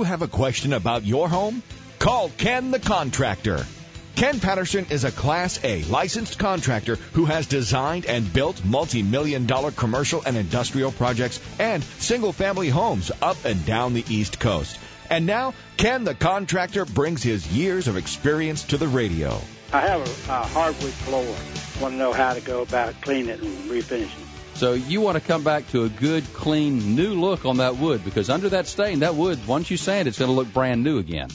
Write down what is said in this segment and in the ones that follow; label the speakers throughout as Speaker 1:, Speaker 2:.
Speaker 1: you have a question about your home? Call Ken the Contractor. Ken Patterson is a Class A licensed contractor who has designed and built multi-million dollar commercial and industrial projects and single family homes up and down the East Coast. And now, Ken the Contractor brings his years of experience to the radio.
Speaker 2: I have a, a hardwood floor. Want to know how to go about cleaning it and refinishing.
Speaker 3: So you want to come back to a good, clean, new look on that wood because under that stain, that wood, once you sand, it's going to look brand new again.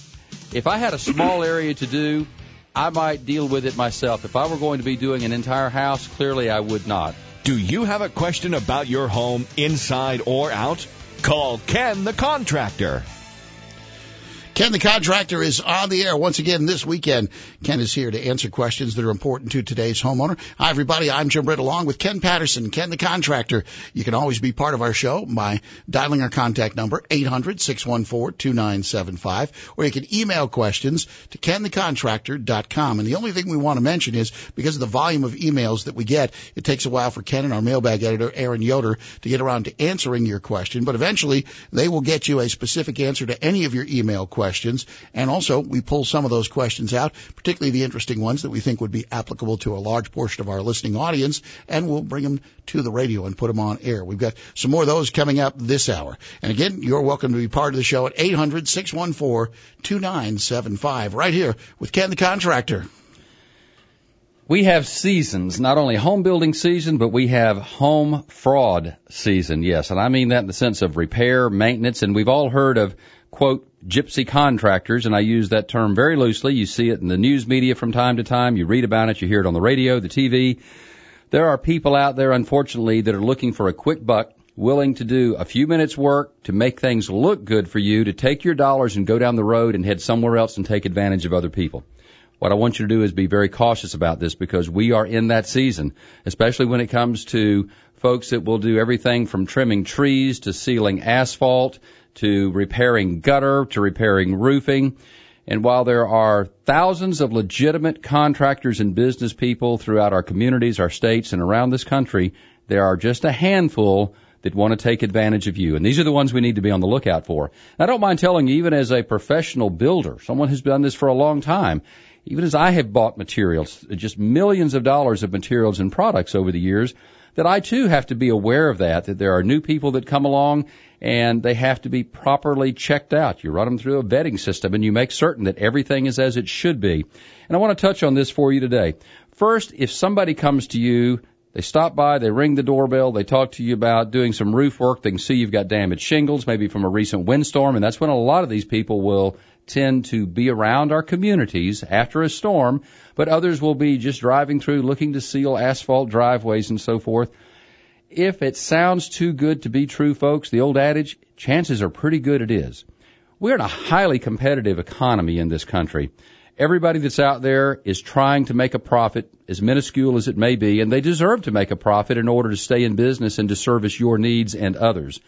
Speaker 3: If I had a small area to do, I might deal with it myself. If I were going to be doing an entire house, clearly I would not.
Speaker 1: Do you have a question about your home, inside or out? Call Ken the Contractor.
Speaker 4: Ken the contractor is on the air once again this weekend. Ken is here to answer questions that are important to today's homeowner. Hi everybody, I'm Jim Britt along with Ken Patterson, Ken the contractor. You can always be part of our show by dialing our contact number 800-614-2975 or you can email questions to kenthecontractor.com. And the only thing we want to mention is because of the volume of emails that we get, it takes a while for Ken and our mailbag editor Aaron Yoder to get around to answering your question, but eventually they will get you a specific answer to any of your email questions questions. And also, we pull some of those questions out, particularly the interesting ones that we think would be applicable to a large portion of our listening audience, and we'll bring them to the radio and put them on air. We've got some more of those coming up this hour. And again, you're welcome to be part of the show at 800 614 2975 right here with Ken the Contractor.
Speaker 3: We have seasons, not only home building season, but we have home fraud season. Yes, and I mean that in the sense of repair, maintenance, and we've all heard of quote, gypsy contractors, and I use that term very loosely. You see it in the news media from time to time. You read about it. You hear it on the radio, the TV. There are people out there, unfortunately, that are looking for a quick buck, willing to do a few minutes work to make things look good for you, to take your dollars and go down the road and head somewhere else and take advantage of other people. What I want you to do is be very cautious about this because we are in that season, especially when it comes to folks that will do everything from trimming trees to sealing asphalt to repairing gutter to repairing roofing. And while there are thousands of legitimate contractors and business people throughout our communities, our states, and around this country, there are just a handful that want to take advantage of you. And these are the ones we need to be on the lookout for. And I don't mind telling you, even as a professional builder, someone who's done this for a long time, even as I have bought materials, just millions of dollars of materials and products over the years, that I too have to be aware of that, that there are new people that come along and they have to be properly checked out. You run them through a vetting system and you make certain that everything is as it should be. And I want to touch on this for you today. First, if somebody comes to you, they stop by, they ring the doorbell, they talk to you about doing some roof work, they can see you've got damaged shingles, maybe from a recent windstorm, and that's when a lot of these people will tend to be around our communities after a storm, but others will be just driving through looking to seal asphalt driveways and so forth. If it sounds too good to be true, folks, the old adage, chances are pretty good it is. We're in a highly competitive economy in this country. Everybody that's out there is trying to make a profit, as minuscule as it may be, and they deserve to make a profit in order to stay in business and to service your needs and others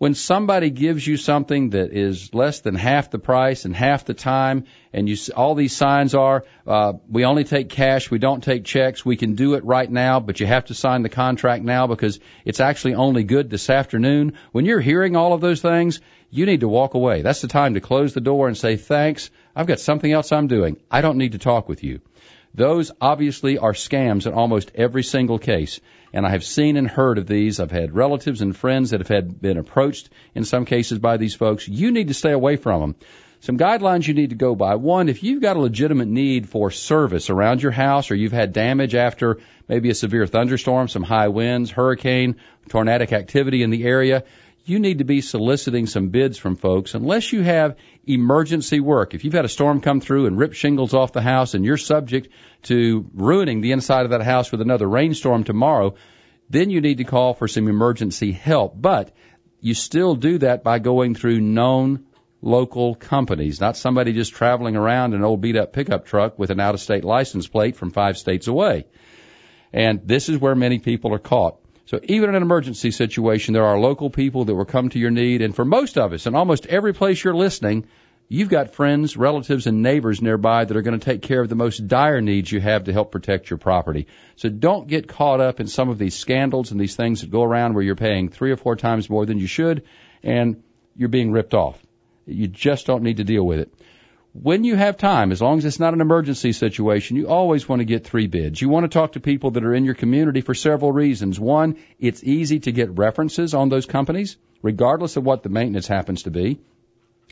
Speaker 3: when somebody gives you something that is less than half the price and half the time, and you all these signs are, uh, we only take cash, we don't take checks, we can do it right now, but you have to sign the contract now because it's actually only good this afternoon. When you're hearing all of those things, you need to walk away. That's the time to close the door and say, thanks, I've got something else I'm doing. I don't need to talk with you. Those obviously are scams in almost every single case and I have seen and heard of these. I've had relatives and friends that have had been approached in some cases by these folks. You need to stay away from them. Some guidelines you need to go by. One, if you've got a legitimate need for service around your house or you've had damage after maybe a severe thunderstorm, some high winds, hurricane, tornadic activity in the area, you need to be soliciting some bids from folks unless you have emergency work. If you've had a storm come through and rip shingles off the house and you're subject to ruining the inside of that house with another rainstorm tomorrow, then you need to call for some emergency help. But you still do that by going through known local companies, not somebody just traveling around an old beat up pickup truck with an out of state license plate from five states away. And this is where many people are caught. So even in an emergency situation, there are local people that will come to your need. And for most of us, in almost every place you're listening, you've got friends, relatives, and neighbors nearby that are going to take care of the most dire needs you have to help protect your property. So don't get caught up in some of these scandals and these things that go around where you're paying three or four times more than you should and you're being ripped off. You just don't need to deal with it. When you have time, as long as it's not an emergency situation, you always want to get three bids. You want to talk to people that are in your community for several reasons. One, it's easy to get references on those companies, regardless of what the maintenance happens to be.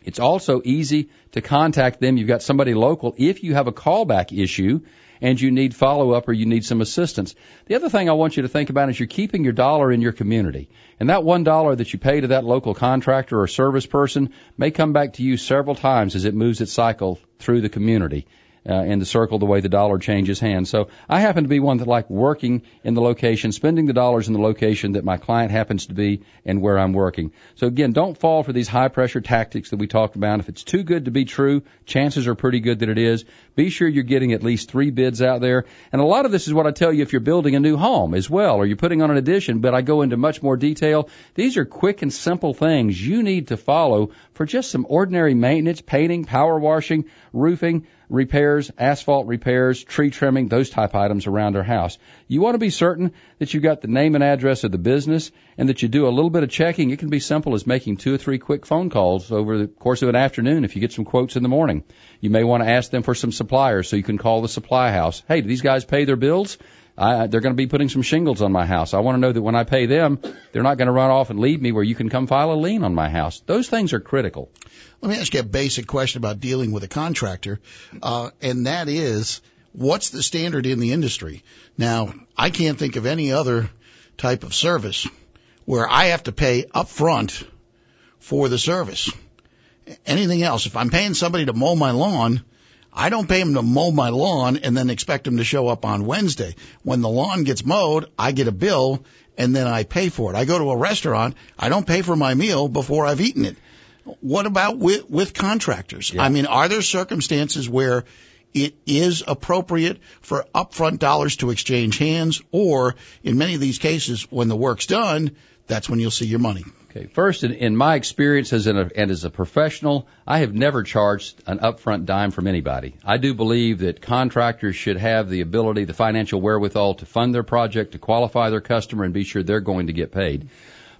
Speaker 3: It's also easy to contact them. You've got somebody local. If you have a callback issue, and you need follow up or you need some assistance. The other thing I want you to think about is you're keeping your dollar in your community. And that one dollar that you pay to that local contractor or service person may come back to you several times as it moves its cycle through the community uh, in the circle the way the dollar changes hands. So I happen to be one that like working in the location, spending the dollars in the location that my client happens to be and where I'm working. So again, don't fall for these high pressure tactics that we talked about. If it's too good to be true, chances are pretty good that it is. Be sure you're getting at least three bids out there. And a lot of this is what I tell you if you're building a new home as well, or you're putting on an addition, but I go into much more detail. These are quick and simple things you need to follow for just some ordinary maintenance, painting, power washing, roofing, repairs, asphalt repairs, tree trimming, those type items around our house. You want to be certain that you've got the name and address of the business and that you do a little bit of checking. It can be simple as making two or three quick phone calls over the course of an afternoon if you get some quotes in the morning. You may want to ask them for some suppliers so you can call the supply house. Hey, do these guys pay their bills? I, they're going to be putting some shingles on my house. I want to know that when I pay them, they're not going to run off and leave me where you can come file a lien on my house. Those things are critical.
Speaker 4: Let me ask you a basic question about dealing with a contractor, uh, and that is, what's the standard in the industry? Now, I can't think of any other type of service where I have to pay up front for the service. Anything else, if I'm paying somebody to mow my lawn, I don't pay them to mow my lawn and then expect them to show up on Wednesday. When the lawn gets mowed, I get a bill and then I pay for it. I go to a restaurant, I don't pay for my meal before I've eaten it. What about with, with contractors? Yeah. I mean, are there circumstances where it is appropriate for upfront dollars to exchange hands or in many of these cases when the work's done, that's when you'll see your money.
Speaker 3: Okay. First, in, in my experience as an, and as a professional, I have never charged an upfront dime from anybody. I do believe that contractors should have the ability, the financial wherewithal to fund their project, to qualify their customer, and be sure they're going to get paid.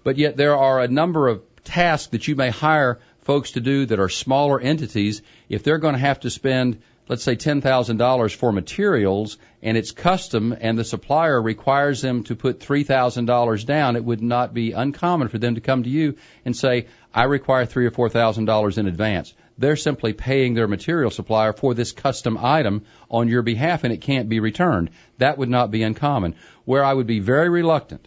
Speaker 3: But yet there are a number of tasks that you may hire folks to do that are smaller entities. If they're going to have to spend let's say $10,000 for materials and it's custom and the supplier requires them to put $3,000 down, it would not be uncommon for them to come to you and say, I require three or four thousand dollars in advance. They're simply paying their material supplier for this custom item on your behalf and it can't be returned. That would not be uncommon. Where I would be very reluctant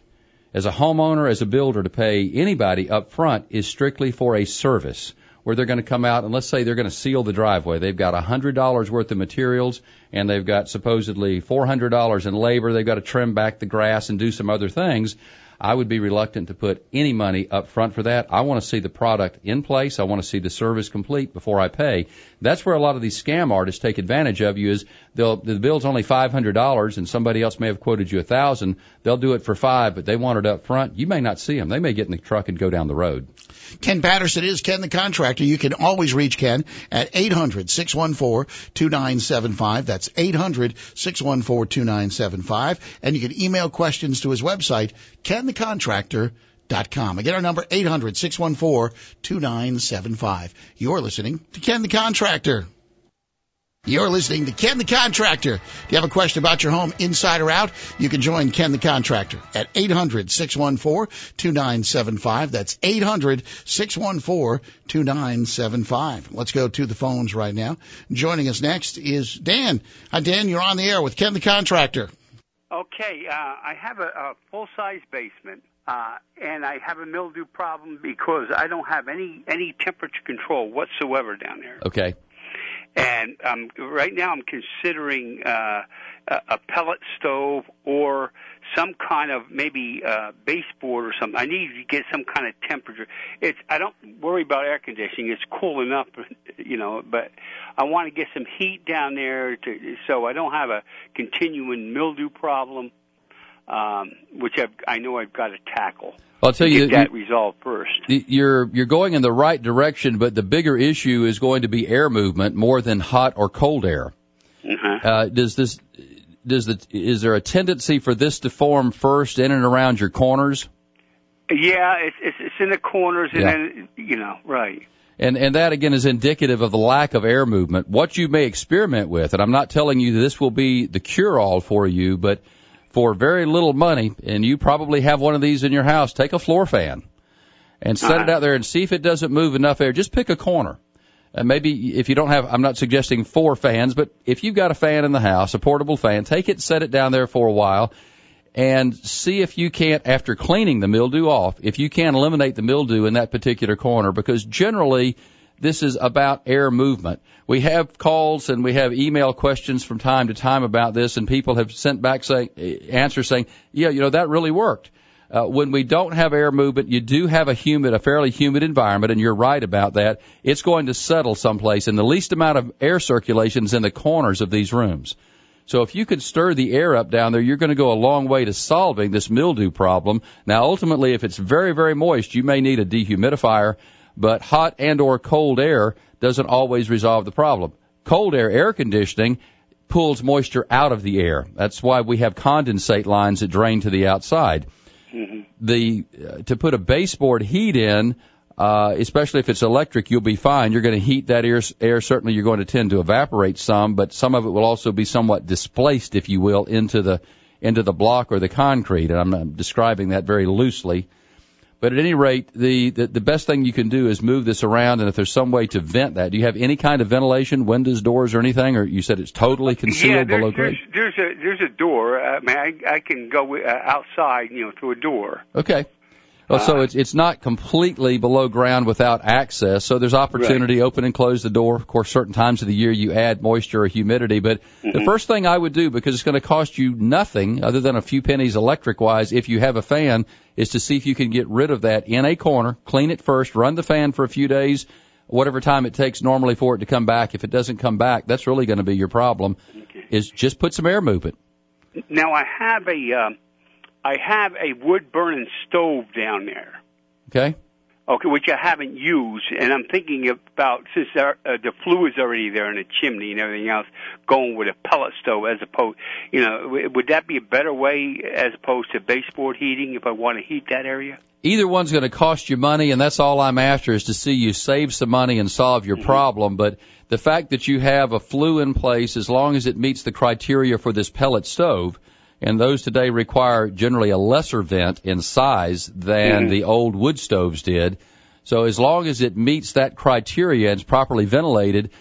Speaker 3: as a homeowner, as a builder to pay anybody up front is strictly for a service where they're going to come out and let's say they're going to seal the driveway. They've got a hundred dollars worth of materials and they've got supposedly four hundred dollars in labor. They've got to trim back the grass and do some other things. I would be reluctant to put any money up front for that. I want to see the product in place. I want to see the service complete before I pay. That's where a lot of these scam artists take advantage of you is they'll, the bill's only $500 and somebody else may have quoted you a thousand. They'll do it for five, but they want it up front. You may not see them. They may get in the truck and go down the road.
Speaker 4: Ken Patterson is Ken the contractor. You can always reach Ken at 800-614-2975. That's 800-614-2975. And you can email questions to his website, kenthecontractor.com. Again, our number 800-614-2975. You're listening to Ken the Contractor. You're listening to Ken the Contractor. Do you have a question about your home inside or out? You can join Ken the Contractor at 800-614-2975. That's 800-614-2975. Let's go to the phones right now. Joining us next is Dan. Hi Dan, you're on the air with Ken the Contractor.
Speaker 5: Okay, uh, I have a, a full-size basement. Uh, and I have a mildew problem because I don't have any any temperature control whatsoever down there.
Speaker 3: Okay
Speaker 5: and um, right now I'm considering uh, a pellet stove or some kind of maybe uh, baseboard or something. I need to get some kind of temperature. It's I don't worry about air conditioning; it's cool enough, you know. But I want to get some heat down there to so I don't have a continuing mildew problem, um, which I've, I know I've got to tackle.
Speaker 3: I'll tell you
Speaker 5: that resolved first.
Speaker 3: You're you're going in the right direction, but the bigger issue is going to be air movement more than hot or cold air.
Speaker 5: Uh-huh.
Speaker 3: Uh, does this does the is there a tendency for this to form first in and around your corners?
Speaker 5: Yeah, it's it's, it's in the corners, and yeah. then you know, right.
Speaker 3: And, and that again is indicative of the lack of air movement. What you may experiment with, and I'm not telling you this will be the cure all for you, but for very little money, and you probably have one of these in your house, take a floor fan and set
Speaker 5: Uh-huh.
Speaker 3: it out there and see if it doesn't move enough air. Just pick a corner. And maybe if you don't have, I'm not suggesting four fans, but if you've got a fan in the house, a portable fan, take it, set it down there for a while, and see if you can't, after cleaning the mildew off, if you can eliminate the mildew in that particular corner, because generally this is about air movement. We have calls and we have email questions from time to time about this, and people have sent back saying, answers saying, yeah, you know, that really worked. Uh, when we don't have air movement, you do have a humid, a fairly humid environment, and you're right about that. It's going to settle someplace, and the least amount of air circulation is in the corners of these rooms. So if you could stir the air up down there, you're going to go a long way to solving this mildew problem. Now, ultimately, if it's very, very moist, you may need a dehumidifier, but hot and or cold air doesn't always resolve the problem. Cold air, air conditioning, pulls moisture out of the air. That's why we have condensate lines that drain to the outside. The uh, to put a baseboard heat in, uh, especially if it's electric, you'll be fine. You're going to heat that air, air. Certainly, you're going to tend to evaporate some, but some of it will also be somewhat displaced, if you will, into the into the block or the concrete. And I'm, I'm describing that very loosely. But at any rate, the, the the best thing you can do is move this around, and if there's some way to vent that, do you have any kind of ventilation, windows, doors, or anything, or you said it's totally concealed
Speaker 5: yeah,
Speaker 3: below grade?
Speaker 5: there's, there's a there's a door. I mean, I, I can go uh, outside, you know, through a door.
Speaker 3: Okay. Well, so
Speaker 5: Uh,
Speaker 3: it's it's not completely below ground without access. So there's opportunity. Open and close the door. Of course, certain times of the year you add moisture or humidity. But
Speaker 5: Mm-hmm.
Speaker 3: the first thing I would do, because it's going to cost you nothing other than a few pennies electric wise, if you have a fan, is to see if you can get rid of that in a corner. Clean it first. Run the fan for a few days, whatever time it takes normally for it to come back. If it doesn't come back, that's really going to be your problem. Is just put some air movement.
Speaker 5: Now I have a um, I have a wood burning stove down there.
Speaker 3: Okay.
Speaker 5: Okay, which I haven't used, and I'm thinking about since there, uh, the fluid's already there in the chimney and everything else, going with a pellet stove as opposed, you know, w- would that be a better way as opposed to baseboard heating if I want to heat that area?
Speaker 3: either one's going to cost you money, and that's all I'm after is to see you save some money and solve your problem. But the fact that you have a flue in place, as long as it meets the criteria for this pellet stove, and those today require generally a lesser vent in size than mm-hmm. the old wood stoves did. So as long as it meets that criteria and is properly ventilated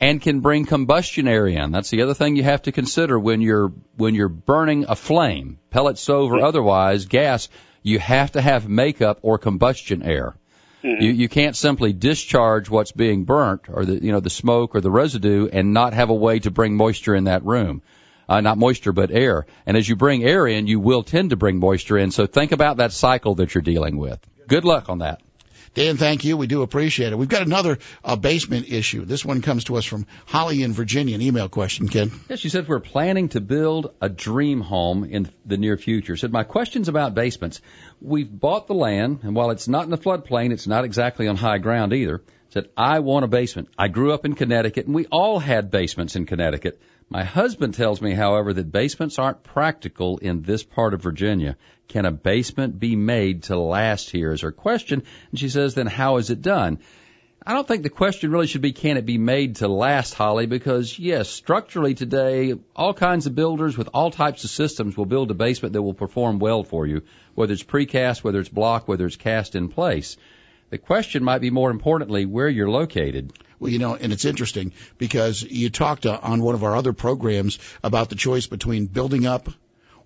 Speaker 3: and can bring combustion air in, that's the other thing you have to consider when you're when you're burning a flame, pellet stove or mm-hmm. otherwise, gas. You have to have makeup or combustion air. Mm-hmm. You you can't simply discharge what's being burnt or the you know the smoke or the residue and not have a way to bring moisture in that room. Uh, not moisture, but air. And as you bring air in, you will tend to bring moisture in. So think about that cycle that you're dealing with. Good luck on that.
Speaker 4: Dan, thank you. We do appreciate it. We've got another uh, basement issue. This one comes to us from Holly in Virginia. An email question, Ken.
Speaker 3: Yeah, she said we're planning to build a dream home in the near future. Said my question's about basements. We've bought the land, and while it's not in the floodplain, it's not exactly on high ground either. Said I want a basement. I grew up in Connecticut, and we all had basements in Connecticut. My husband tells me, however, that basements aren't practical in this part of Virginia. Can a basement be made to last here? Is her question. And she says, then how is it done? I don't think the question really should be can it be made to last, Holly, because yes, structurally today, all kinds of builders with all types of systems will build a basement that will perform well for you, whether it's precast, whether it's block, whether it's cast in place. The question might be more importantly where you're located.
Speaker 4: Well, you know, and it's interesting because you talked uh, on one of our other programs about the choice between building up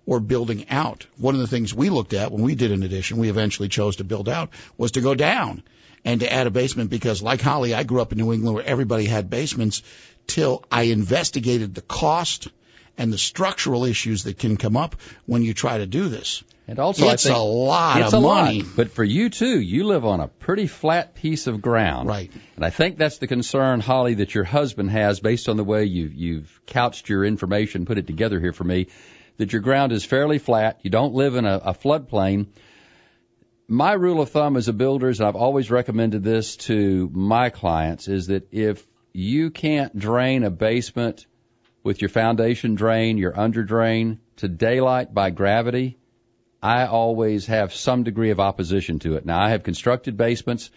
Speaker 4: or building out. One of the things we looked at when we did an addition, we eventually chose to build out, was to go down and to add a basement because, like Holly, I grew up in New England where everybody had basements till I investigated the cost and the structural issues that can come up when you try to do this.
Speaker 3: And also,
Speaker 4: it's
Speaker 3: I think
Speaker 4: a lot
Speaker 3: it's
Speaker 4: of
Speaker 3: a
Speaker 4: money.
Speaker 3: lot. But for you too, you live on a pretty flat piece of ground.
Speaker 4: Right.
Speaker 3: And I think that's the concern, Holly, that your husband has based on the way you, you've couched your information, put it together here for me, that your ground is fairly flat. You don't live in a, a floodplain. My rule of thumb as a builder, and I've always recommended this to my clients, is that if you can't drain a basement with your foundation drain, your under drain to daylight by gravity, I always have some degree of opposition to it. Now, I have constructed basements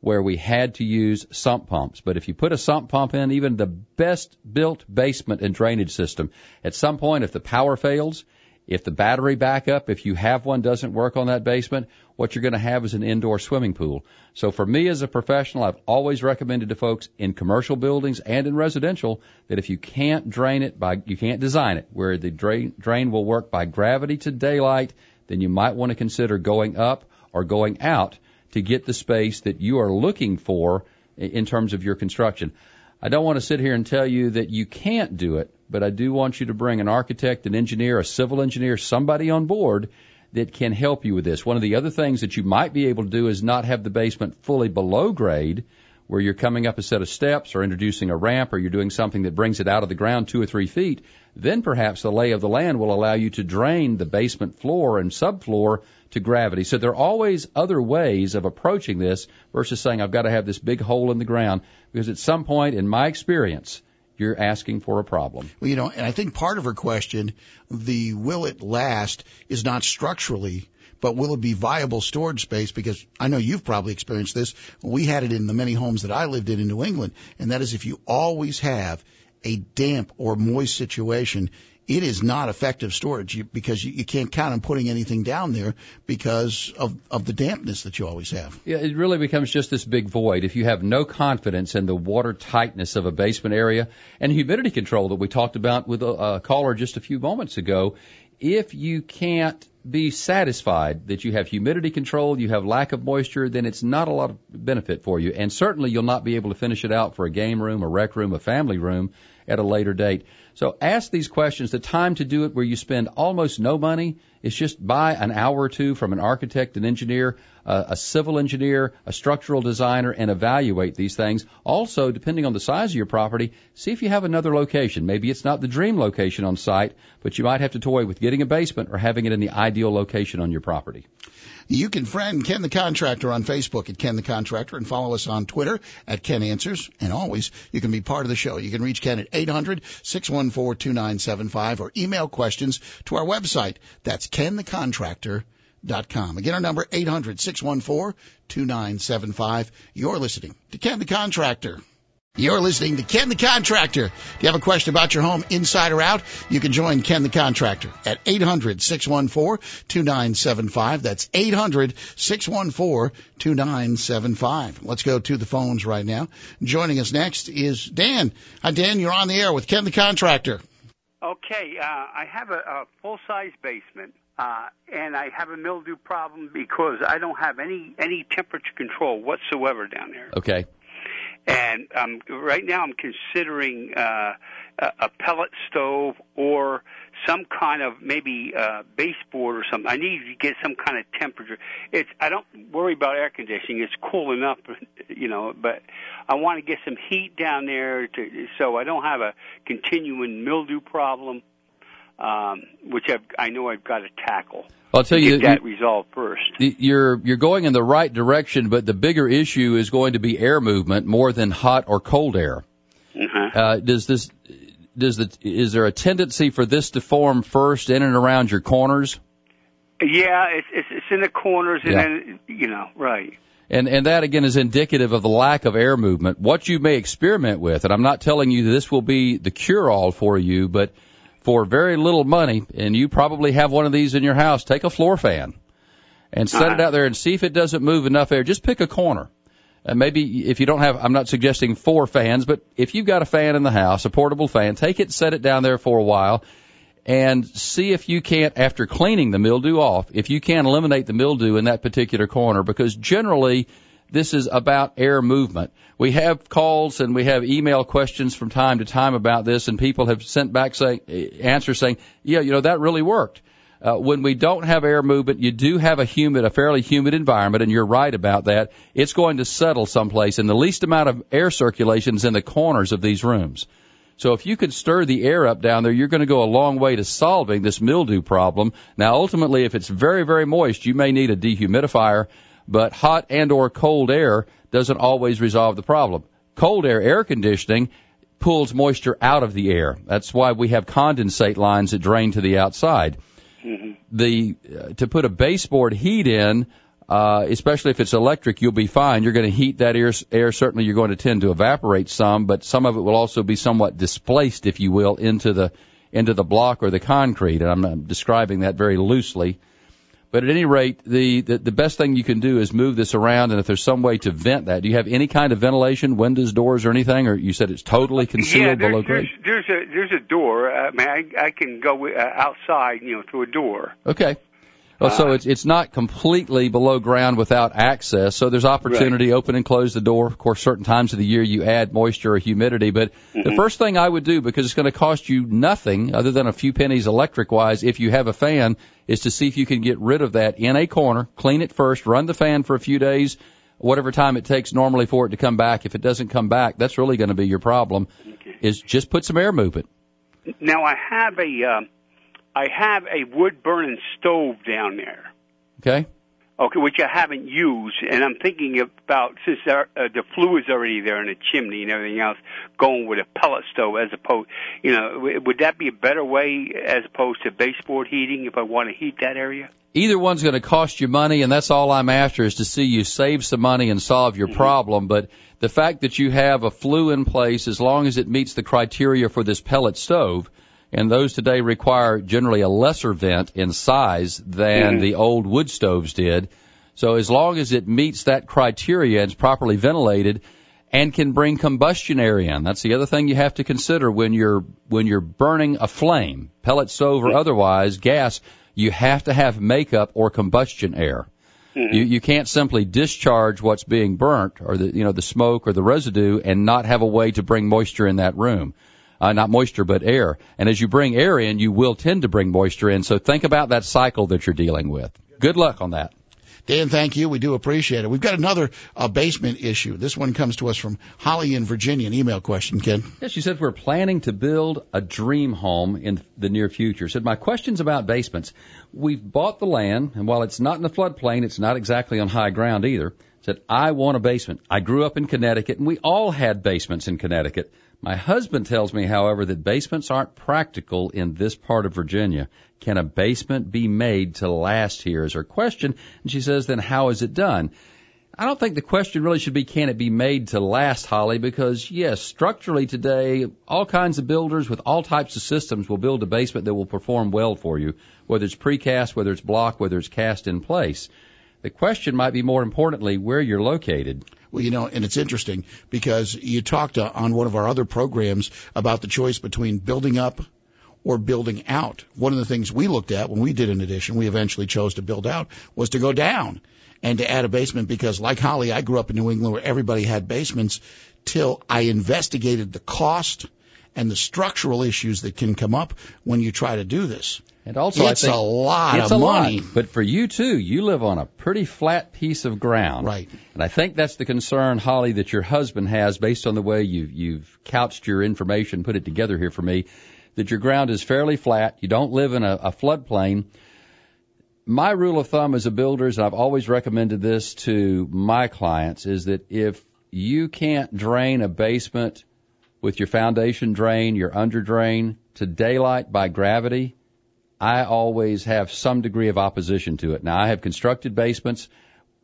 Speaker 3: where we had to use sump pumps. But if you put a sump pump in, even the best built basement and drainage system, at some point, if the power fails, if the battery backup, if you have one, doesn't work on that basement, what you're going to have is an indoor swimming pool. So for me as a professional, I've always recommended to folks in commercial buildings and in residential that if you can't drain it by, you can't design it where the drain, drain will work by gravity to daylight, then you might want to consider going up or going out to get the space that you are looking for in terms of your construction. I don't want to sit here and tell you that you can't do it, but I do want you to bring an architect, an engineer, a civil engineer, somebody on board that can help you with this. One of the other things that you might be able to do is not have the basement fully below grade, where you're coming up a set of steps or introducing a ramp or you're doing something that brings it out of the ground two or three feet. Then perhaps the lay of the land will allow you to drain the basement floor and subfloor to gravity. So there are always other ways of approaching this versus saying I've got to have this big hole in the ground because at some point in my experience, you're asking for a problem.
Speaker 4: Well, you know, and I think part of her question, the will it last, is not structurally, but will it be viable storage space? Because I know you've probably experienced this. We had it in the many homes that I lived in in New England, and that is if you always have a damp or moist situation, it is not effective storage because you, can't count on putting anything down there because of, of the dampness that you always have.
Speaker 3: Yeah, it really becomes just this big void. If you have no confidence in the water tightness of a basement area and humidity control that we talked about with a, a caller just a few moments ago, if you can't be satisfied that you have humidity control, you have lack of moisture, then it's not a lot of benefit for you. And certainly you'll not be able to finish it out for a game room, a rec room, a family room at a later date. So ask these questions. The time to do it where you spend almost no money is just buy an hour or two from an architect, an engineer, a civil engineer, a structural designer, and evaluate these things. Also, depending on the size of your property, see if you have another location. Maybe it's not the dream location on site, but you might have to toy with getting a basement or having it in the ideal location on your property.
Speaker 4: You can friend Ken the Contractor on Facebook at Ken the Contractor and follow us on Twitter at Ken Answers. And always, you can be part of the show. You can reach Ken at 800-614-2975 or email questions to our website. That's kenthecontractor.com. Again, our number 800-614-2975. You're listening to Ken the Contractor. You're listening to Ken the Contractor. If you have a question about your home, inside or out, you can join Ken the Contractor at 800-614-2975. That's 800-614-2975. Let's go to the phones right now. Joining us next is Dan. Hi, Dan. You're on the air with Ken the Contractor.
Speaker 5: Okay, uh, I have a, a full-size basement. Uh, and I have a mildew problem because I don't have any any temperature control whatsoever down there.
Speaker 3: Okay
Speaker 5: and um, right now I'm considering uh, a pellet stove or some kind of maybe uh, baseboard or something. I need to get some kind of temperature. It's I don't worry about air conditioning; it's cool enough, you know. But I want to get some heat down there to so I don't have a continuing mildew problem, um, which I've, I know I've got to tackle.
Speaker 3: I'll tell you
Speaker 5: get that resolved first.
Speaker 3: You're you're going in the right direction, but the bigger issue is going to be air movement more than hot or cold air.
Speaker 5: Uh-huh.
Speaker 3: Uh, does this does the is there a tendency for this to form first in and around your corners?
Speaker 5: Yeah, it's it's, it's in the corners, and yeah. then you know, right.
Speaker 3: And and that again is indicative of the lack of air movement. What you may experiment with, and I'm not telling you this will be the cure all for you, but for very little money, and you probably have one of these in your house, take a floor fan and set uh-huh. it out there and see if it doesn't move enough air. Just pick a corner. And maybe if you don't have, I'm not suggesting four fans, but if you've got a fan in the house, a portable fan, take it, set it down there for a while, and see if you can't, after cleaning the mildew off, if you can eliminate the mildew in that particular corner, because generally this is about air movement. We have calls and we have email questions from time to time about this, and people have sent back saying answers saying, "Yeah, you know that really worked." Uh, when we don't have air movement, you do have a humid, a fairly humid environment, and you're right about that. It's going to settle someplace, and the least amount of air circulation is in the corners of these rooms. So if you could stir the air up down there, you're going to go a long way to solving this mildew problem. Now, ultimately, if it's very, very moist, you may need a dehumidifier but hot and or cold air doesn't always resolve the problem. Cold air, air conditioning, pulls moisture out of the air. That's why we have condensate lines that drain to the outside.
Speaker 5: Mm-hmm.
Speaker 3: The uh, to put a baseboard heat in, uh, especially if it's electric, you'll be fine. You're going to heat that air, air. Certainly, you're going to tend to evaporate some, but some of it will also be somewhat displaced, if you will, into the into the block or the concrete. And I'm, I'm describing that very loosely. But at any rate, the, the the best thing you can do is move this around, and if there's some way to vent that, do you have any kind of ventilation, windows, doors, or anything, or you said it's totally concealed
Speaker 5: yeah,
Speaker 3: below grade?
Speaker 5: There's, there's a there's a door. I mean, I, I can go uh, outside, you know, through a door.
Speaker 3: Okay. Well, so
Speaker 5: Uh,
Speaker 3: it's it's not completely below ground without access. So there's opportunity. Open and close the door. Of course, certain times of the year you add moisture or humidity. But the first thing I would do, because it's going to cost you nothing other than a few pennies electric wise, if you have a fan, is to see if you can get rid of that in a corner. Clean it first. Run the fan for a few days, whatever time it takes normally for it to come back. If it doesn't come back, that's really going to be your problem. Is just put some air movement.
Speaker 5: Now I have a uh, I have a wood burning stove down there.
Speaker 3: Okay.
Speaker 5: Okay, which I haven't used, and I'm thinking about since there, uh, the fluid's already there in the chimney and everything else, going with a pellet stove as opposed, you know, w- would that be a better way as opposed to baseboard heating if I want to heat that area?
Speaker 3: either one's going to cost you money, and that's all I'm after is to see you save some money and solve your problem. But the fact that you have a flue in place, as long as it meets the criteria for this pellet stove, and those today require generally a lesser vent in size than the old wood stoves did. So as long as it meets that criteria and is properly ventilated and can bring combustion air in, that's the other thing you have to consider when you're when you're burning a flame, pellet stove or otherwise, gas. You have to have makeup or combustion air. Mm-hmm. You, you can't simply discharge what's being burnt or the you know the smoke or the residue and not have a way to bring moisture in that room. Uh, not moisture, but air. And as you bring air in, you will tend to bring moisture in. So think about that cycle that you're dealing with. Good luck on that.
Speaker 4: Dan, thank you. We do appreciate it. We've got another uh, basement issue. This one comes to us from Holly in Virginia. An email question, Ken.
Speaker 3: Yes, she said we're planning to build a dream home in the near future. Said my question's about basements. We've bought the land, and while it's not in the floodplain, it's not exactly on high ground either. Said I want a basement. I grew up in Connecticut, and we all had basements in Connecticut. My husband tells me, however, that basements aren't practical in this part of Virginia. Can a basement be made to last here? Is her question. And she says, then how is it done? I don't think the question really should be can it be made to last, Holly, because yes, structurally today, all kinds of builders with all types of systems will build a basement that will perform well for you, whether it's precast, whether it's block, whether it's cast in place. The question might be more importantly where you're located.
Speaker 4: Well, you know, and it's interesting because you talked uh, on one of our other programs about the choice between building up or building out. One of the things we looked at when we did an addition, we eventually chose to build out, was to go down and to add a basement because, like Holly, I grew up in New England where everybody had basements till I investigated the cost and the structural issues that can come up when you try to do this.
Speaker 3: And also,
Speaker 4: it's
Speaker 3: I think
Speaker 4: a lot
Speaker 3: it's
Speaker 4: of
Speaker 3: a
Speaker 4: money.
Speaker 3: lot. But for you too, you live on a pretty flat piece of ground.
Speaker 4: Right.
Speaker 3: And I think that's the concern, Holly, that your husband has based on the way you've, you've couched your information, put it together here for me, that your ground is fairly flat. You don't live in a, a floodplain. My rule of thumb as a builder, and I've always recommended this to my clients, is that if you can't drain a basement with your foundation drain, your under drain to daylight by gravity, I always have some degree of opposition to it. Now I have constructed basements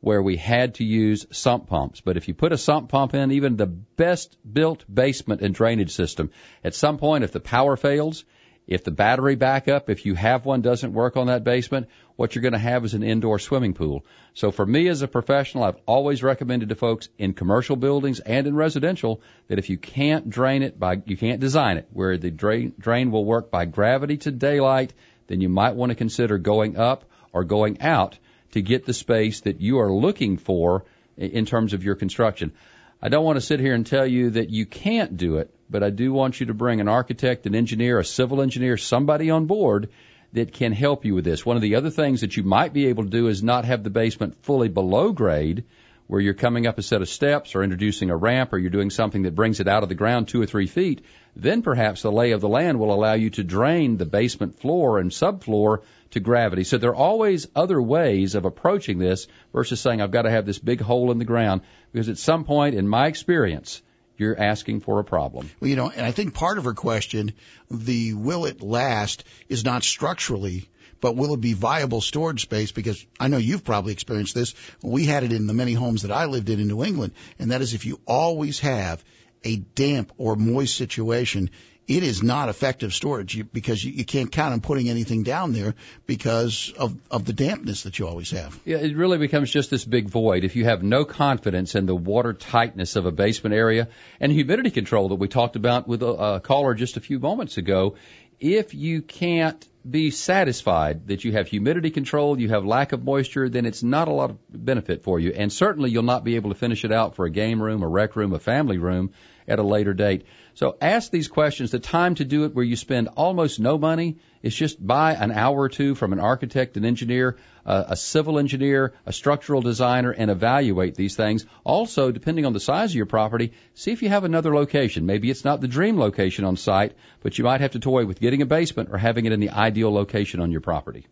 Speaker 3: where we had to use sump pumps, but if you put a sump pump in, even the best built basement and drainage system, at some point if the power fails, if the battery backup, if you have one, doesn't work on that basement, what you're going to have is an indoor swimming pool. So for me as a professional, I've always recommended to folks in commercial buildings and in residential that if you can't drain it by, you can't design it where the drain, drain will work by gravity to daylight, then you might want to consider going up or going out to get the space that you are looking for in terms of your construction. I don't want to sit here and tell you that you can't do it, but I do want you to bring an architect, an engineer, a civil engineer, somebody on board that can help you with this. One of the other things that you might be able to do is not have the basement fully below grade where you're coming up a set of steps or introducing a ramp or you're doing something that brings it out of the ground two or three feet, then perhaps the lay of the land will allow you to drain the basement floor and subfloor to gravity. So there are always other ways of approaching this versus saying I've got to have this big hole in the ground because at some point in my experience, you're asking for a problem.
Speaker 4: Well, you know, and I think part of her question, the will it last, is not structurally, but will it be viable storage space? Because I know you've probably experienced this. We had it in the many homes that I lived in in New England, and that is if you always have a damp or moist situation, it is not effective storage because you, can't count on putting anything down there because of, of the dampness that you always have.
Speaker 3: Yeah, it really becomes just this big void. If you have no confidence in the water tightness of a basement area and humidity control that we talked about with a, a caller just a few moments ago, if you can't be satisfied that you have humidity control, you have lack of moisture, then it's not a lot of benefit for you. And certainly you'll not be able to finish it out for a game room, a rec room, a family room at a later date. So ask these questions. The time to do it where you spend almost no money is just buy an hour or two from an architect, an engineer, uh, a civil engineer, a structural designer, and evaluate these things. Also, depending on the size of your property, see if you have another location. Maybe it's not the dream location on site, but you might have to toy with getting a basement or having it in the ideal location on your property.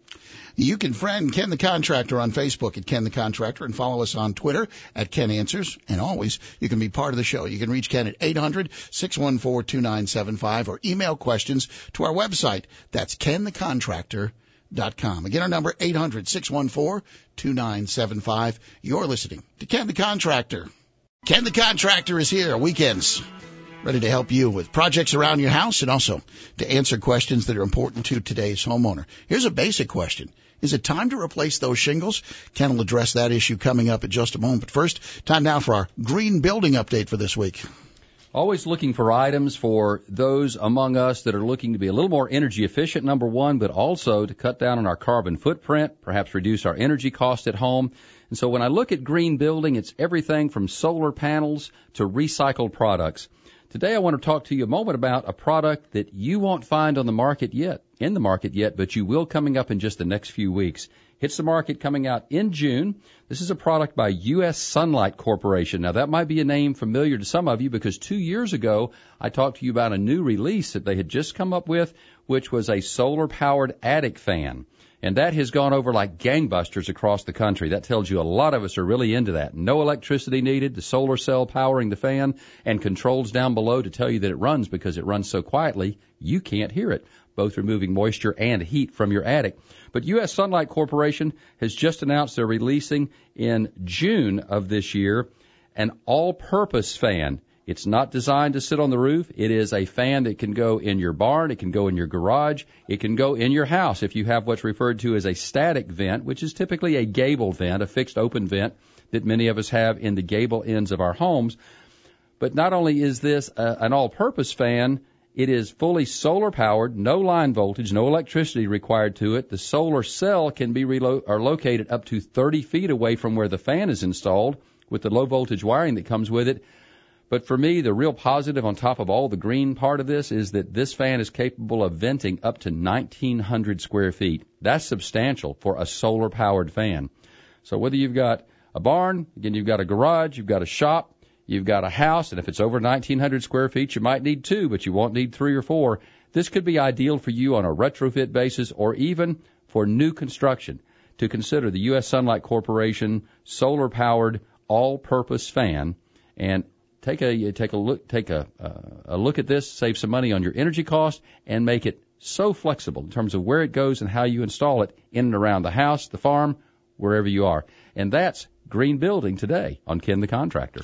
Speaker 4: You can friend Ken the Contractor on Facebook at Ken the Contractor and follow us on Twitter at Ken Answers. And always, you can be part of the show. You can reach Ken at 800-614-2975 or email questions to our website. That's kenthecontractor.com. Again, our number 800-614-2975. You're listening to Ken the Contractor. Ken the Contractor is here weekends ready to help you with projects around your house and also to answer questions that are important to today's homeowner. Here's a basic question. Is it time to replace those shingles? Ken will address that issue coming up in just a moment. But first, time now for our green building update for this week.
Speaker 3: Always looking for items for those among us that are looking to be a little more energy efficient, number one, but also to cut down on our carbon footprint, perhaps reduce our energy cost at home. And so when I look at green building, it's everything from solar panels to recycled products. Today I want to talk to you a moment about a product that you won't find on the market yet, in the market yet, but you will coming up in just the next few weeks. Hits the market coming out in June. This is a product by U.S. Sunlight Corporation. Now that might be a name familiar to some of you because two years ago I talked to you about a new release that they had just come up with, which was a solar powered attic fan. And that has gone over like gangbusters across the country. That tells you a lot of us are really into that. No electricity needed, the solar cell powering the fan, and controls down below to tell you that it runs because it runs so quietly you can't hear it, both removing moisture and heat from your attic. But U.S. Sunlight Corporation has just announced they're releasing in June of this year an all-purpose fan it's not designed to sit on the roof. It is a fan that can go in your barn. It can go in your garage. It can go in your house if you have what's referred to as a static vent, which is typically a gable vent, a fixed open vent that many of us have in the gable ends of our homes. But not only is this a, an all-purpose fan, it is fully solar powered, no line voltage, no electricity required to it. The solar cell can be relo- or located up to 30 feet away from where the fan is installed with the low voltage wiring that comes with it. But for me, the real positive on top of all the green part of this is that this fan is capable of venting up to 1900 square feet. That's substantial for a solar powered fan. So whether you've got a barn, again, you've got a garage, you've got a shop, you've got a house, and if it's over 1900 square feet, you might need two, but you won't need three or four. This could be ideal for you on a retrofit basis or even for new construction to consider the U.S. Sunlight Corporation solar powered all purpose fan. And take a take a look take a uh, a look at this, save some money on your energy cost, and make it so flexible in terms of where it goes and how you install it in and around the house, the farm, wherever you are. And that's green building today on Ken the Contractor.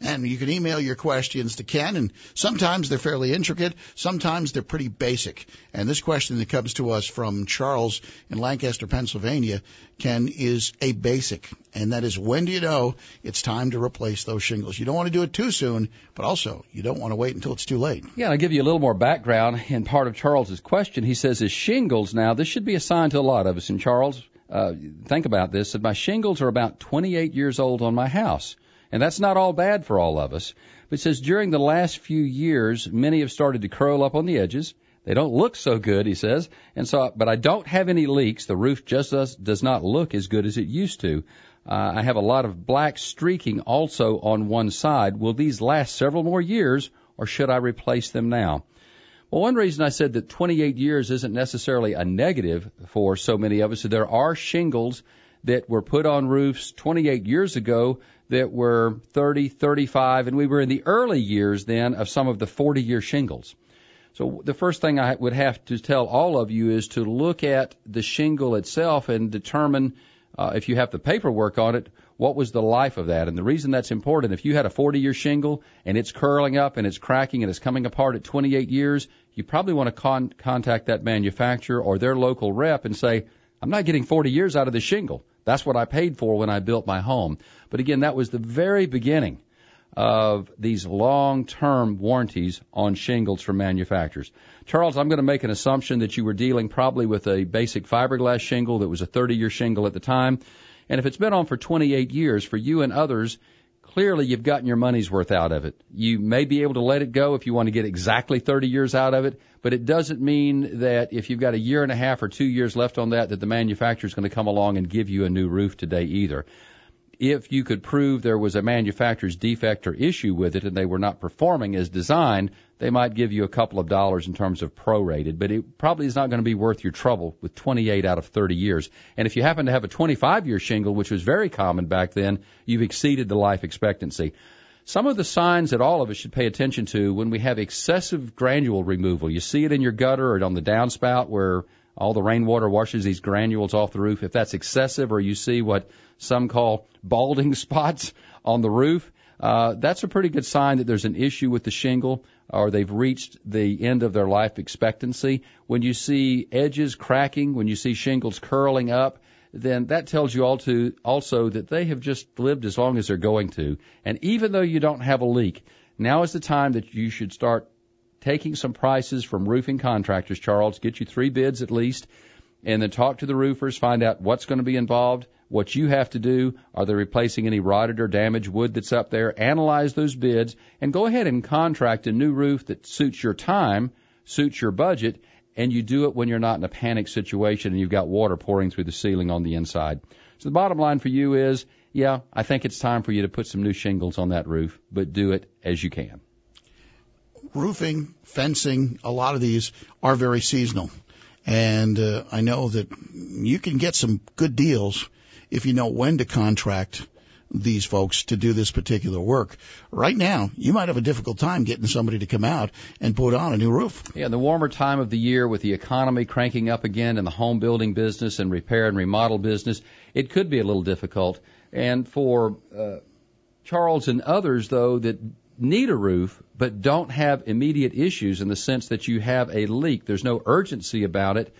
Speaker 4: And you can email your questions to Ken, and sometimes they're fairly intricate, sometimes they're pretty basic. And this question that comes to us from Charles in Lancaster, Pennsylvania, Ken, is a basic. And that is when do you know it's time to replace those shingles? You don't want to do it too soon, but also you don't want to wait until it's too late.
Speaker 3: Yeah, I'll give you a little more background in part of Charles's question. He says his shingles now, this should be a sign to a lot of us. And Charles, uh, think about this, that my shingles are about 28 years old on my house. And that's not all bad for all of us. But it says during the last few years, many have started to curl up on the edges. They don't look so good, he says. And so, but I don't have any leaks. The roof just does, does not look as good as it used to. Uh, I have a lot of black streaking also on one side. Will these last several more years or should I replace them now? Well, one reason I said that 28 years isn't necessarily a negative for so many of us, there are shingles that were put on roofs 28 years ago that were 30, 35, and we were in the early years then of some of the 40 year shingles. So the first thing I would have to tell all of you is to look at the shingle itself and determine uh, if you have the paperwork on it, what was the life of that? And the reason that's important, if you had a 40 year shingle and it's curling up and it's cracking and it's coming apart at 28 years, you probably want to con- contact that manufacturer or their local rep and say, I'm not getting 40 years out of the shingle. That's what I paid for when I built my home. But again, that was the very beginning of these long-term warranties on shingles from manufacturers. Charles, I'm going to make an assumption that you were dealing probably with a basic fiberglass shingle that was a 30-year shingle at the time. And if it's been on for 28 years, for you and others, clearly you've gotten your money's worth out of it. You may be able to let it go if you want to get exactly 30 years out of it, but it doesn't mean that if you've got a year and a half or two years left on that, that the manufacturer is going to come along and give you a new roof today either if you could prove there was a manufacturer's defect or issue with it and they were not performing as designed, they might give you a couple of dollars in terms of prorated, but it probably is not going to be worth your trouble with 28 out of 30 years. And if you happen to have a 25 year shingle, which was very common back then, you've exceeded the life expectancy. Some of the signs that all of us should pay attention to when we have excessive granule removal. You see it in your gutter or on the downspout where all the rainwater washes these granules off the roof. If that's excessive or you see what some call balding spots on the roof, uh, that's a pretty good sign that there's an issue with the shingle or they've reached the end of their life expectancy. When you see edges cracking, when you see shingles curling up, then that tells you all to, also that they have just lived as long as they're going to. And even though you don't have a leak, now is the time that you should start taking some prices from roofing contractors, Charles, get you three bids at least, and then talk to the roofers, find out what's going to be involved, what you have to do, are they replacing any rotted or damaged wood that's up there, analyze those bids, and go ahead and contract a new roof that suits your time, suits your budget, and you do it when you're not in a panic situation and you've got water pouring through the ceiling on the inside. So the bottom line for you is, yeah, I think it's time for you to put some new shingles on that roof, but do it as you can
Speaker 4: roofing, fencing, a lot of these are very seasonal. And uh, I know that you can get some good deals if you know when to contract these folks to do this particular work. Right now, you might have a difficult time getting somebody to come out and put on a new roof.
Speaker 3: Yeah, the warmer time of the year with the economy cranking up again and the home building business and repair and remodel business, it could be a little difficult. And for uh, Charles and others, though, that need a roof but don't have immediate issues in the sense that you have a leak. There's no urgency about it.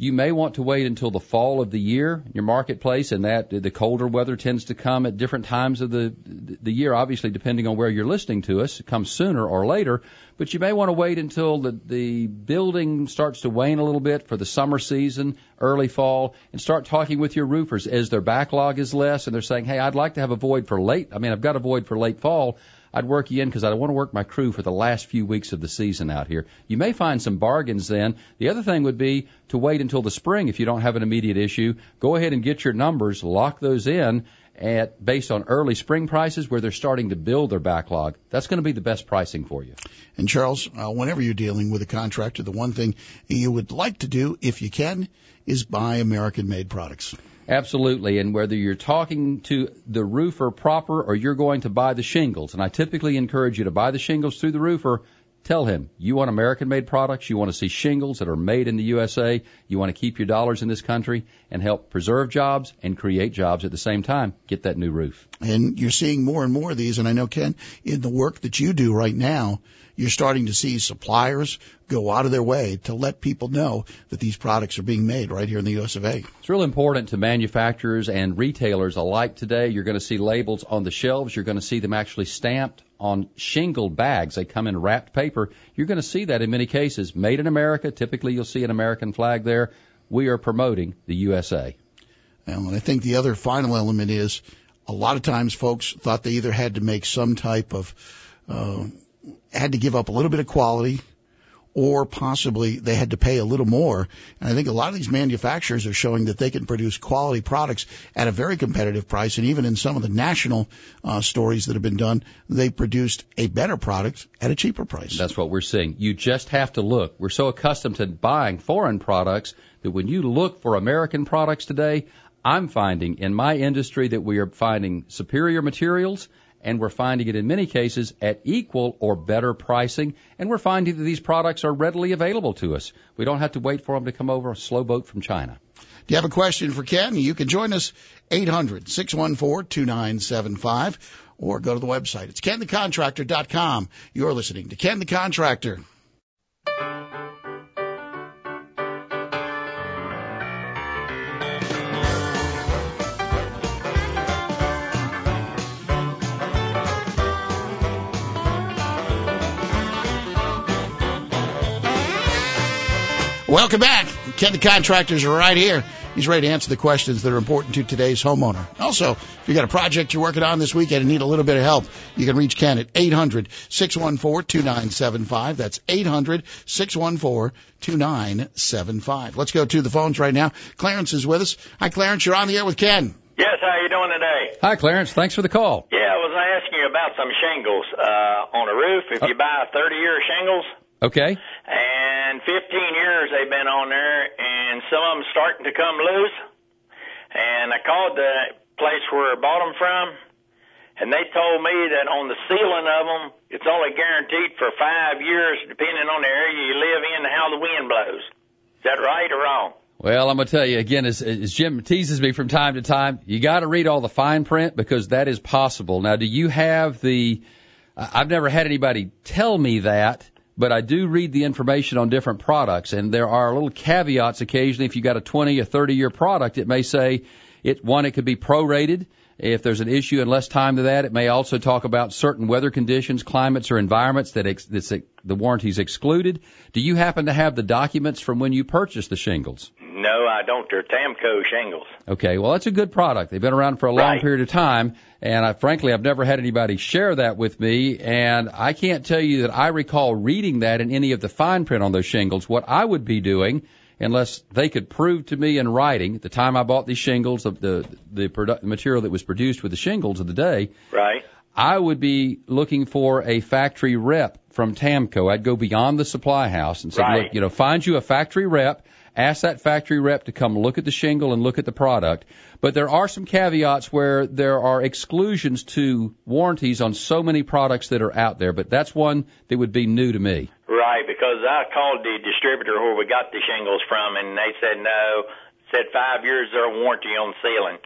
Speaker 3: You may want to wait until the fall of the year in your marketplace, and that the colder weather tends to come at different times of the the year. Obviously, depending on where you're listening to us, it comes sooner or later. But you may want to wait until the the building starts to wane a little bit for the summer season, early fall, and start talking with your roofers as their backlog is less, and they're saying, "Hey, I'd like to have a void for late. I mean, I've got a void for late fall." I'd work you in because I want to work my crew for the last few weeks of the season out here. You may find some bargains then. The other thing would be to wait until the spring if you don't have an immediate issue. Go ahead and get your numbers, lock those in at based on early spring prices where they're starting to build their backlog. That's going to be the best pricing for you.
Speaker 4: And Charles, uh, whenever you're dealing with a contractor, the one thing you would like to do, if you can, is buy American-made products.
Speaker 3: Absolutely. And whether you're talking to the roofer proper or you're going to buy the shingles, and I typically encourage you to buy the shingles through the roofer, tell him you want American made products, you want to see shingles that are made in the USA, you want to keep your dollars in this country and help preserve jobs and create jobs at the same time. Get that new roof.
Speaker 4: And you're seeing more and more of these, and I know Ken, in the work that you do right now, you're starting to see suppliers go out of their way to let people know that these products are being made right here in the US of A.
Speaker 3: It's real important to manufacturers and retailers alike today. You're going to see labels on the shelves. You're going to see them actually stamped on shingled bags. They come in wrapped paper. You're going to see that in many cases. Made in America. Typically you'll see an American flag there. We are promoting the USA.
Speaker 4: And I think the other final element is a lot of times folks thought they either had to make some type of uh, had to give up a little bit of quality or possibly they had to pay a little more. And I think a lot of these manufacturers are showing that they can produce quality products at a very competitive price. And even in some of the national uh, stories that have been done, they produced a better product at a cheaper price.
Speaker 3: That's what we're seeing. You just have to look. We're so accustomed to buying foreign products that when you look for American products today, I'm finding in my industry that we are finding superior materials and we're finding it in many cases at equal or better pricing, and we're finding that these products are readily available to us. We don't have to wait for them to come over a slow boat from China.
Speaker 4: Do you have a question for Ken? You can join us 800-614-2975 or go to the website. It's kenthecontractor.com. You're listening to Ken the Contractor. Welcome back. Ken the Contractors are right here. He's ready to answer the questions that are important to today's homeowner. Also, if you got a project you're working on this weekend and need a little bit of help, you can reach Ken at 800-614-2975. That's 800-614-2975. Let's go to the phones right now. Clarence is with us. Hi, Clarence. You're on the air with Ken.
Speaker 6: Yes, how you doing today?
Speaker 3: Hi, Clarence. Thanks for the call.
Speaker 6: Yeah, I was asking you about some shingles uh, on a roof. If you buy 30-year shingles,
Speaker 3: Okay.
Speaker 6: And 15 years they've been on there, and some of them starting to come loose. And I called the place where I bought them from, and they told me that on the sealing of them, it's only guaranteed for five years, depending on the area you live in and how the wind blows. Is that right or wrong?
Speaker 3: Well, I'm going to tell you again, as, as Jim teases me from time to time, you got to read all the fine print because that is possible. Now, do you have the? I've never had anybody tell me that, but I do read the information on different products, and there are little caveats occasionally. If you got a 20 or 30 year product, it may say it one it could be prorated. If there's an issue in less time than that, it may also talk about certain weather conditions, climates, or environments that ex, that's, the warranty's excluded. Do you happen to have the documents from when you purchased the shingles?
Speaker 6: No, I don't. They're TAMKO shingles.
Speaker 3: Okay, well that's a good product. They've been around for a long
Speaker 6: Right.
Speaker 3: period of time, and I, frankly, I've never had anybody share that with me, and I can't tell you that I recall reading that in any of the fine print on those shingles. What I would be doing, unless they could prove to me in writing at the time I bought these shingles, the the, the produ- material that was produced with the shingles of the day,
Speaker 6: Right.
Speaker 3: I would be looking for a factory rep from TAMKO. I'd go beyond the supply house and say,
Speaker 6: Right.
Speaker 3: look, you know, find you a factory rep, ask that factory rep to come look at the shingle and look at the product. But there are some caveats where there are exclusions to warranties on so many products that are out there, but that's one that would be new to me.
Speaker 6: Right, because I called the distributor where we got the shingles from, and they said no. Said five years their warranty on
Speaker 3: sealing.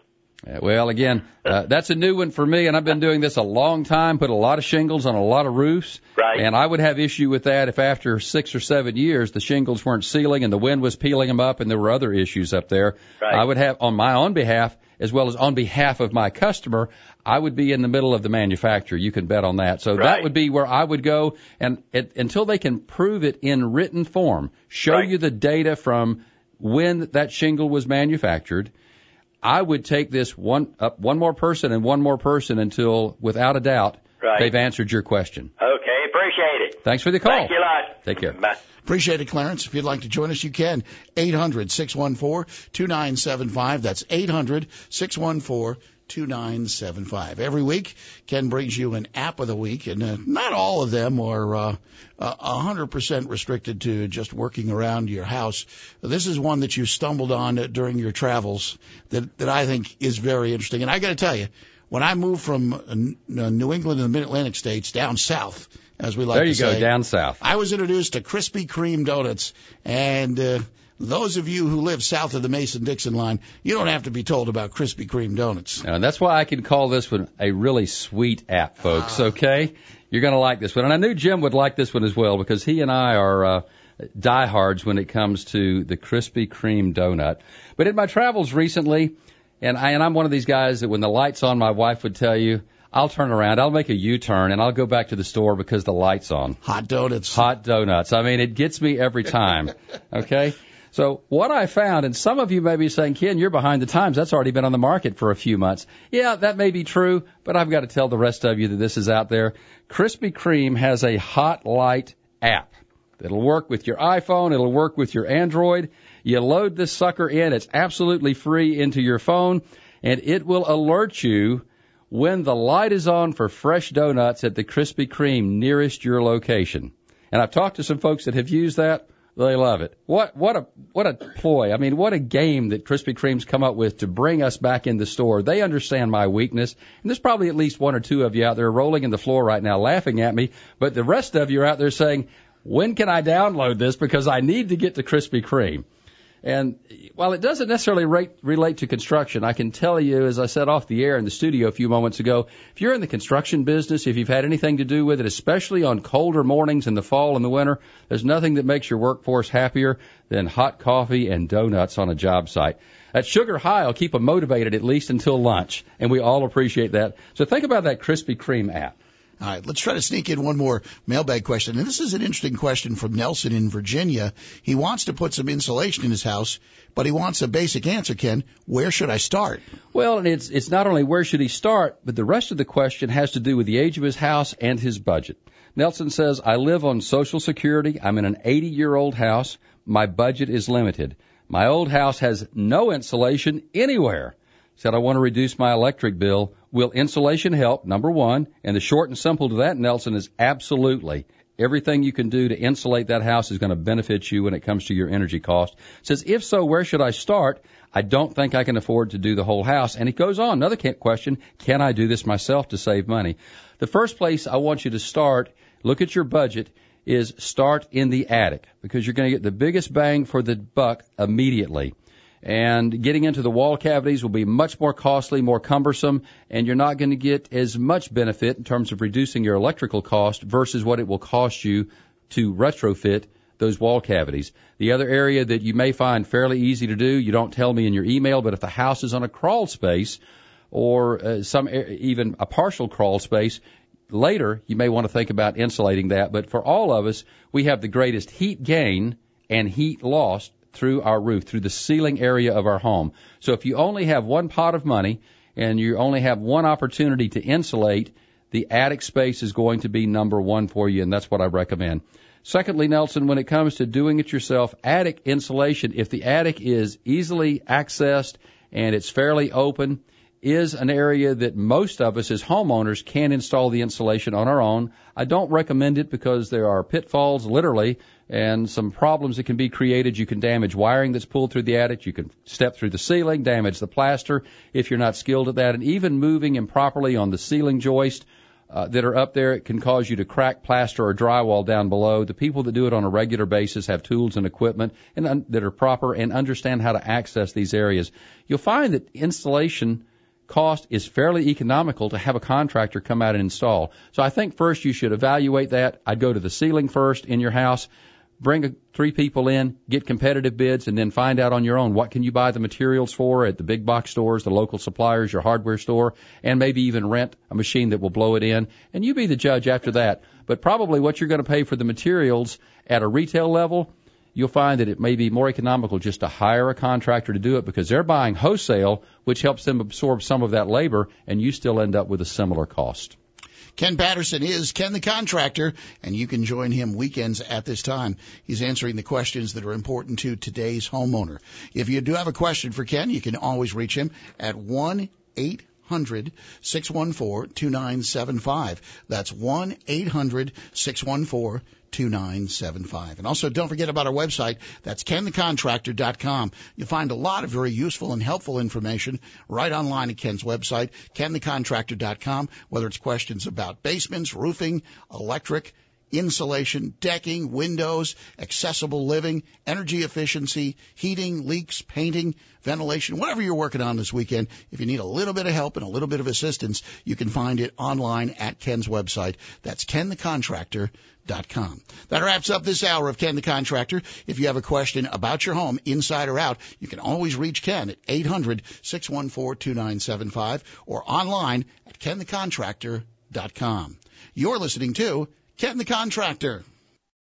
Speaker 3: Well, again, uh, that's a new one for me, and I've been doing this a long time. Put a lot of shingles on a lot of roofs,
Speaker 6: Right.
Speaker 3: and I would have issue with that if after six or seven years the shingles weren't sealing and the wind was peeling them up, and there were other issues up there.
Speaker 6: Right.
Speaker 3: I would have on my own behalf as well as on behalf of my customer. I would be in the middle of the manufacturer. You can bet on that. So that would be where I would go, and it, until they can prove it in written form, show
Speaker 6: Right.
Speaker 3: you the data from when that shingle was manufactured. I would take this one up one more person and one more person until, without a doubt,
Speaker 6: Right.
Speaker 3: they've answered your question.
Speaker 6: Okay, appreciate it.
Speaker 3: Thanks for the call.
Speaker 6: Thank you a lot.
Speaker 3: Take care.
Speaker 6: Bye.
Speaker 4: Appreciate it, Clarence. If you'd like to join us, you can. 800-614-2975. That's 800-614-2975. Every week, Ken brings you an app of the week, and uh, not all of them are uh, uh, 100% restricted to just working around your house. This is one that you stumbled on during your travels that, that I think is very interesting. And I got to tell you, when I moved from New England and the Mid-Atlantic states down south, as we like to say, There
Speaker 3: you go,
Speaker 4: say,
Speaker 3: down south.
Speaker 4: I was introduced to Krispy Kreme donuts, and uh, those of you who live south of the Mason-Dixon line, you don't have to be told about Krispy Kreme donuts.
Speaker 3: And that's why I can call this one a really sweet app, folks.
Speaker 4: Ah.
Speaker 3: Okay, you're going to like this one, and I knew Jim would like this one as well because he and I are uh, diehards when it comes to the Krispy Kreme donut. But in my travels recently, and I and I'm one of these guys that when the lights on, my wife would tell you, I'll turn around, I'll make a U-turn, and I'll go back to the store because the lights on.
Speaker 4: Hot donuts.
Speaker 3: hot donuts. I mean, it gets me every time. Okay. So what I found, and some of you may be saying, Ken, you're behind the times. That's already been on the market for a few months. Yeah, that may be true, but I've got to tell the rest of you that this is out there. Krispy Kreme has a hot light app. It'll work with your iPhone. It'll work with your Android. You load this sucker in. It's absolutely free into your phone and it will alert you when the light is on for fresh donuts at the Krispy Kreme nearest your location. And I've talked to some folks that have used that. They love it. What what a what a ploy. I mean, what a game that Krispy Kreme's come up with to bring us back in the store. They understand my weakness, and there's probably at least one or two of you out there rolling in the floor right now laughing at me, but the rest of you are out there saying, "When can I download this because I need to get to Krispy Kreme?" And while it doesn't necessarily rate, relate to construction, I can tell you, as I said off the air in the studio a few moments ago, if you're in the construction business, if you've had anything to do with it, especially on colder mornings in the fall and the winter, there's nothing that makes your workforce happier than hot coffee and donuts on a job site. That Sugar High, will keep them motivated at least until lunch, and we all appreciate that. So think about that Krispy Kreme app.
Speaker 4: All right, let's try to sneak in one more mailbag question. And this is an interesting question from Nelson in Virginia. He wants to put some insulation in his house, but he wants a basic answer, Ken. Where should I start?
Speaker 3: Well, and it's it's not only where should he start, but the rest of the question has to do with the age of his house and his budget. Nelson says, I live on Social Security. I'm in an 80 year old house. My budget is limited. My old house has no insulation anywhere. Said I want to reduce my electric bill. Will insulation help? Number one. And the short and simple to that, Nelson, is absolutely. Everything you can do to insulate that house is going to benefit you when it comes to your energy cost. Says, if so, where should I start? I don't think I can afford to do the whole house. And it goes on. Another question, can I do this myself to save money? The first place I want you to start, look at your budget, is start in the attic because you're going to get the biggest bang for the buck immediately and getting into the wall cavities will be much more costly, more cumbersome, and you're not going to get as much benefit in terms of reducing your electrical cost versus what it will cost you to retrofit those wall cavities. The other area that you may find fairly easy to do, you don't tell me in your email, but if the house is on a crawl space or uh, some even a partial crawl space, later you may want to think about insulating that. But for all of us, we have the greatest heat gain and heat loss through our roof, through the ceiling area of our home. So if you only have one pot of money and you only have one opportunity to insulate, the attic space is going to be number one for you, and that's what I recommend. Secondly, Nelson, when it comes to doing it yourself, attic insulation, if the attic is easily accessed and it's fairly open, is an area that most of us as homeowners can install the insulation on our own. I don't recommend it because there are pitfalls, literally, and some problems that can be created. You can damage wiring that's pulled through the attic. You can step through the ceiling, damage the plaster if you're not skilled at that. And even moving improperly on the ceiling joist uh, that are up there, it can cause you to crack plaster or drywall down below. The people that do it on a regular basis have tools and equipment and, un- that are proper and understand how to access these areas. You'll find that installation cost is fairly economical to have a contractor come out and install. So I think first you should evaluate that. I'd go to the ceiling first in your house, bring a, three people in, get competitive bids, and then find out on your own what can you buy the materials for at the big box stores, the local suppliers, your hardware store, and maybe even rent a machine that will blow it in. And you be the judge after that. But probably what you're going to pay for the materials at a retail level you'll find that it may be more economical just to hire a contractor to do it because they're buying wholesale, which helps them absorb some of that labor, and you still end up with a similar cost.
Speaker 4: Ken Patterson is Ken the Contractor, and you can join him weekends at this time. He's answering the questions that are important to today's homeowner. If you do have a question for Ken, you can always reach him at 1 800 614 2975. That's 1 800 614 2975. And also don't forget about our website. That's kenthecontractor.com. You'll find a lot of very useful and helpful information right online at Ken's website, kenthecontractor.com, whether it's questions about basements, roofing, electric, insulation, decking, windows, accessible living, energy efficiency, heating, leaks, painting, ventilation, whatever you're working on this weekend. If you need a little bit of help and a little bit of assistance, you can find it online at Ken's website. That's kenthecontractor.com. That wraps up this hour of Ken the Contractor. If you have a question about your home, inside or out, you can always reach Ken at 800-614-2975 or online at kenthecontractor.com. You're listening to Ken the Contractor.